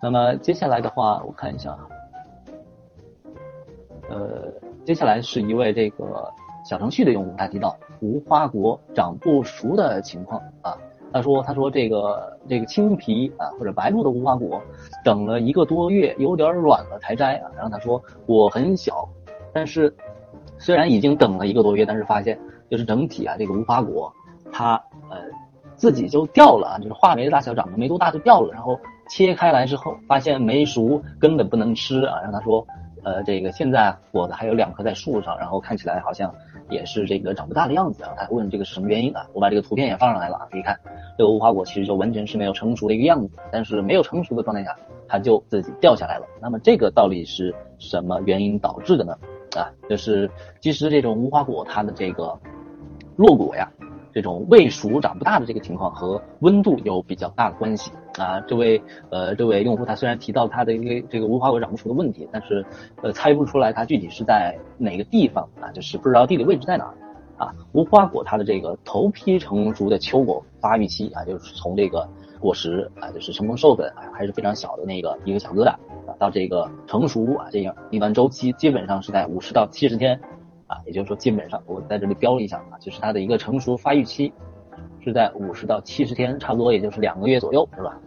那么接下来的话，我看一下，呃，接下来是一位这个小程序的用户，他提到无花果长不熟的情况啊。他说：“他说这个这个青皮啊或者白露的无花果，等了一个多月，有点软了才摘啊。然后他说果很小，但是虽然已经等了一个多月，但是发现就是整体啊这个无花果它呃自己就掉了啊，就是话梅的大小长得没多大就掉了。然后切开来之后发现没熟，根本不能吃啊。然后他说呃这个现在果子还有两颗在树上，然后看起来好像。”也是这个长不大的样子啊，他问这个是什么原因啊？我把这个图片也放上来了啊，可以看这个无花果其实就完全是没有成熟的一个样子，但是没有成熟的状态下，它就自己掉下来了。那么这个到底是什么原因导致的呢？啊，就是其实这种无花果它的这个落果呀。这种未熟长不大的这个情况和温度有比较大的关系啊。这位呃这位用户他虽然提到他的一个这个无花果长不熟的问题，但是呃猜不出来它具体是在哪个地方啊，就是不知道地理位置在哪啊。无花果它的这个头批成熟的秋果发育期啊，就是从这个果实啊就是成功授粉啊还是非常小的那个一个小疙瘩啊，到这个成熟啊这样一般周期基本上是在五十到七十天。啊，也就是说，基本上我在这里标了一下啊，就是它的一个成熟发育期是在五十到七十天，差不多也就是两个月左右，是吧？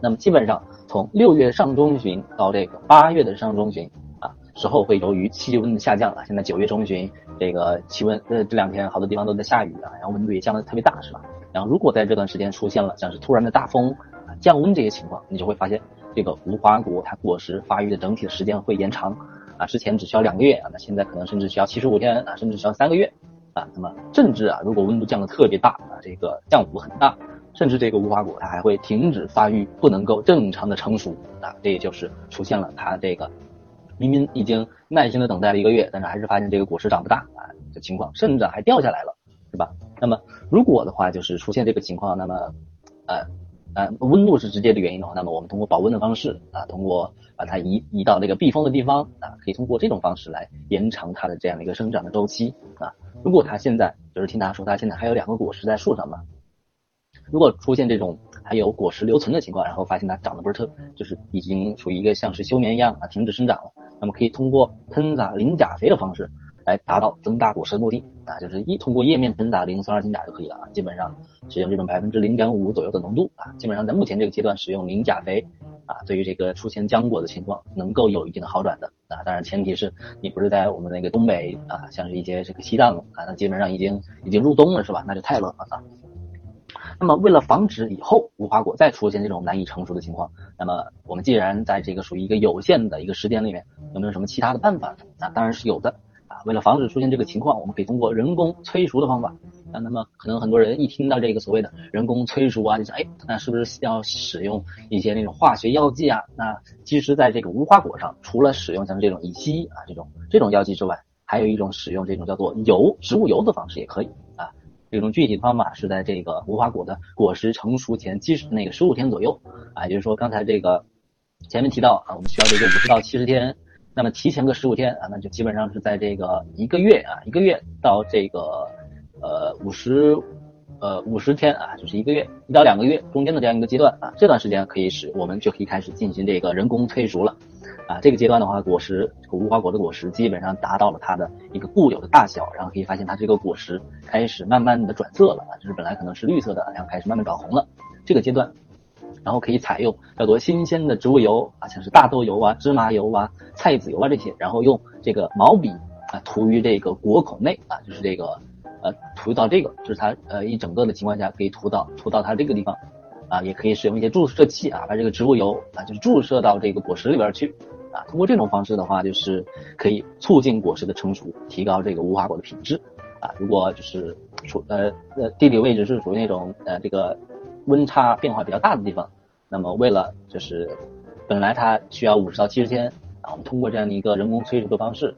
那么基本上从六月上中旬到这个八月的上中旬啊，时候会由于气温的下降啊，现在九月中旬这个气温呃这两天好多地方都在下雨啊，然后温度也降得特别大，是吧？然后如果在这段时间出现了像是突然的大风啊降温这些情况，你就会发现这个无花果它果实发育的整体的时间会延长。啊，之前只需要两个月啊，那现在可能甚至需要七十五天啊，甚至需要三个月啊。那么甚至啊，如果温度降得特别大啊，这个降幅很大，甚至这个无花果它还会停止发育，不能够正常的成熟啊。这也就是出现了它这个明明已经耐心的等待了一个月，但是还是发现这个果实长不大啊的情况，甚至还掉下来了，是吧？那么如果的话就是出现这个情况，那么呃。呃，温度是直接的原因的话，那么我们通过保温的方式啊，通过把它移移到那个避风的地方啊，可以通过这种方式来延长它的这样的一个生长的周期啊。如果它现在就是听他说，它现在还有两个果实在树上嘛，如果出现这种还有果实留存的情况，然后发现它长得不是特，就是已经处于一个像是休眠一样啊，停止生长了，那么可以通过喷洒磷钾肥的方式。来达到增大果实的目的啊，就是一通过叶面喷洒磷酸二氢钾就可以了啊，基本上使用这种百分之零点五左右的浓度啊，基本上在目前这个阶段使用磷钾肥啊，对于这个出现浆果的情况能够有一定的好转的啊，当然前提是你不是在我们那个东北啊，像是一些这个西藏啊，那基本上已经已经入冬了是吧？那就太冷了啊。那么为了防止以后无花果再出现这种难以成熟的情况，那么我们既然在这个属于一个有限的一个时间里面，有没有什么其他的办法？啊，当然是有的。为了防止出现这个情况，我们可以通过人工催熟的方法啊。那么可能很多人一听到这个所谓的人工催熟啊，就想，哎，那是不是要使用一些那种化学药剂啊？那其实，在这个无花果上，除了使用像这种乙烯啊这种这种药剂之外，还有一种使用这种叫做油植物油的方式也可以啊。这种具体的方法是在这个无花果的果实成熟前七十那个十五天左右啊，也就是说刚才这个前面提到啊，我们需要这个五十到七十天。那么提前个十五天啊，那就基本上是在这个一个月啊，一个月到这个呃五十呃五十天啊，就是一个月一到两个月中间的这样一个阶段啊，这段时间可以使我们就可以开始进行这个人工催熟了啊。这个阶段的话，果实这个无花果的果实基本上达到了它的一个固有的大小，然后可以发现它这个果实开始慢慢的转色了啊，就是本来可能是绿色的，然后开始慢慢转红了，这个阶段。然后可以采用叫做新鲜的植物油啊，像是大豆油啊、芝麻油啊、菜籽油啊这些，然后用这个毛笔啊涂于这个果口内啊，就是这个呃涂到这个，就是它呃一整个的情况下可以涂到涂到它这个地方啊，也可以使用一些注射器啊，把这个植物油啊就是注射到这个果实里边去啊，通过这种方式的话，就是可以促进果实的成熟，提高这个无花果的品质啊。如果就是处呃呃地理位置是属于那种呃这个温差变化比较大的地方。那么为了就是本来它需要五十到七十天啊，我们通过这样的一个人工催熟的方式，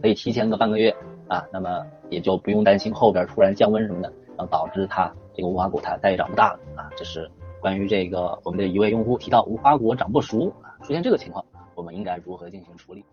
可以提前个半个月啊，那么也就不用担心后边突然降温什么的，然后导致它这个无花果它再也长不大了啊。这是关于这个我们的一位用户提到无花果长不熟啊，出现这个情况，我们应该如何进行处理？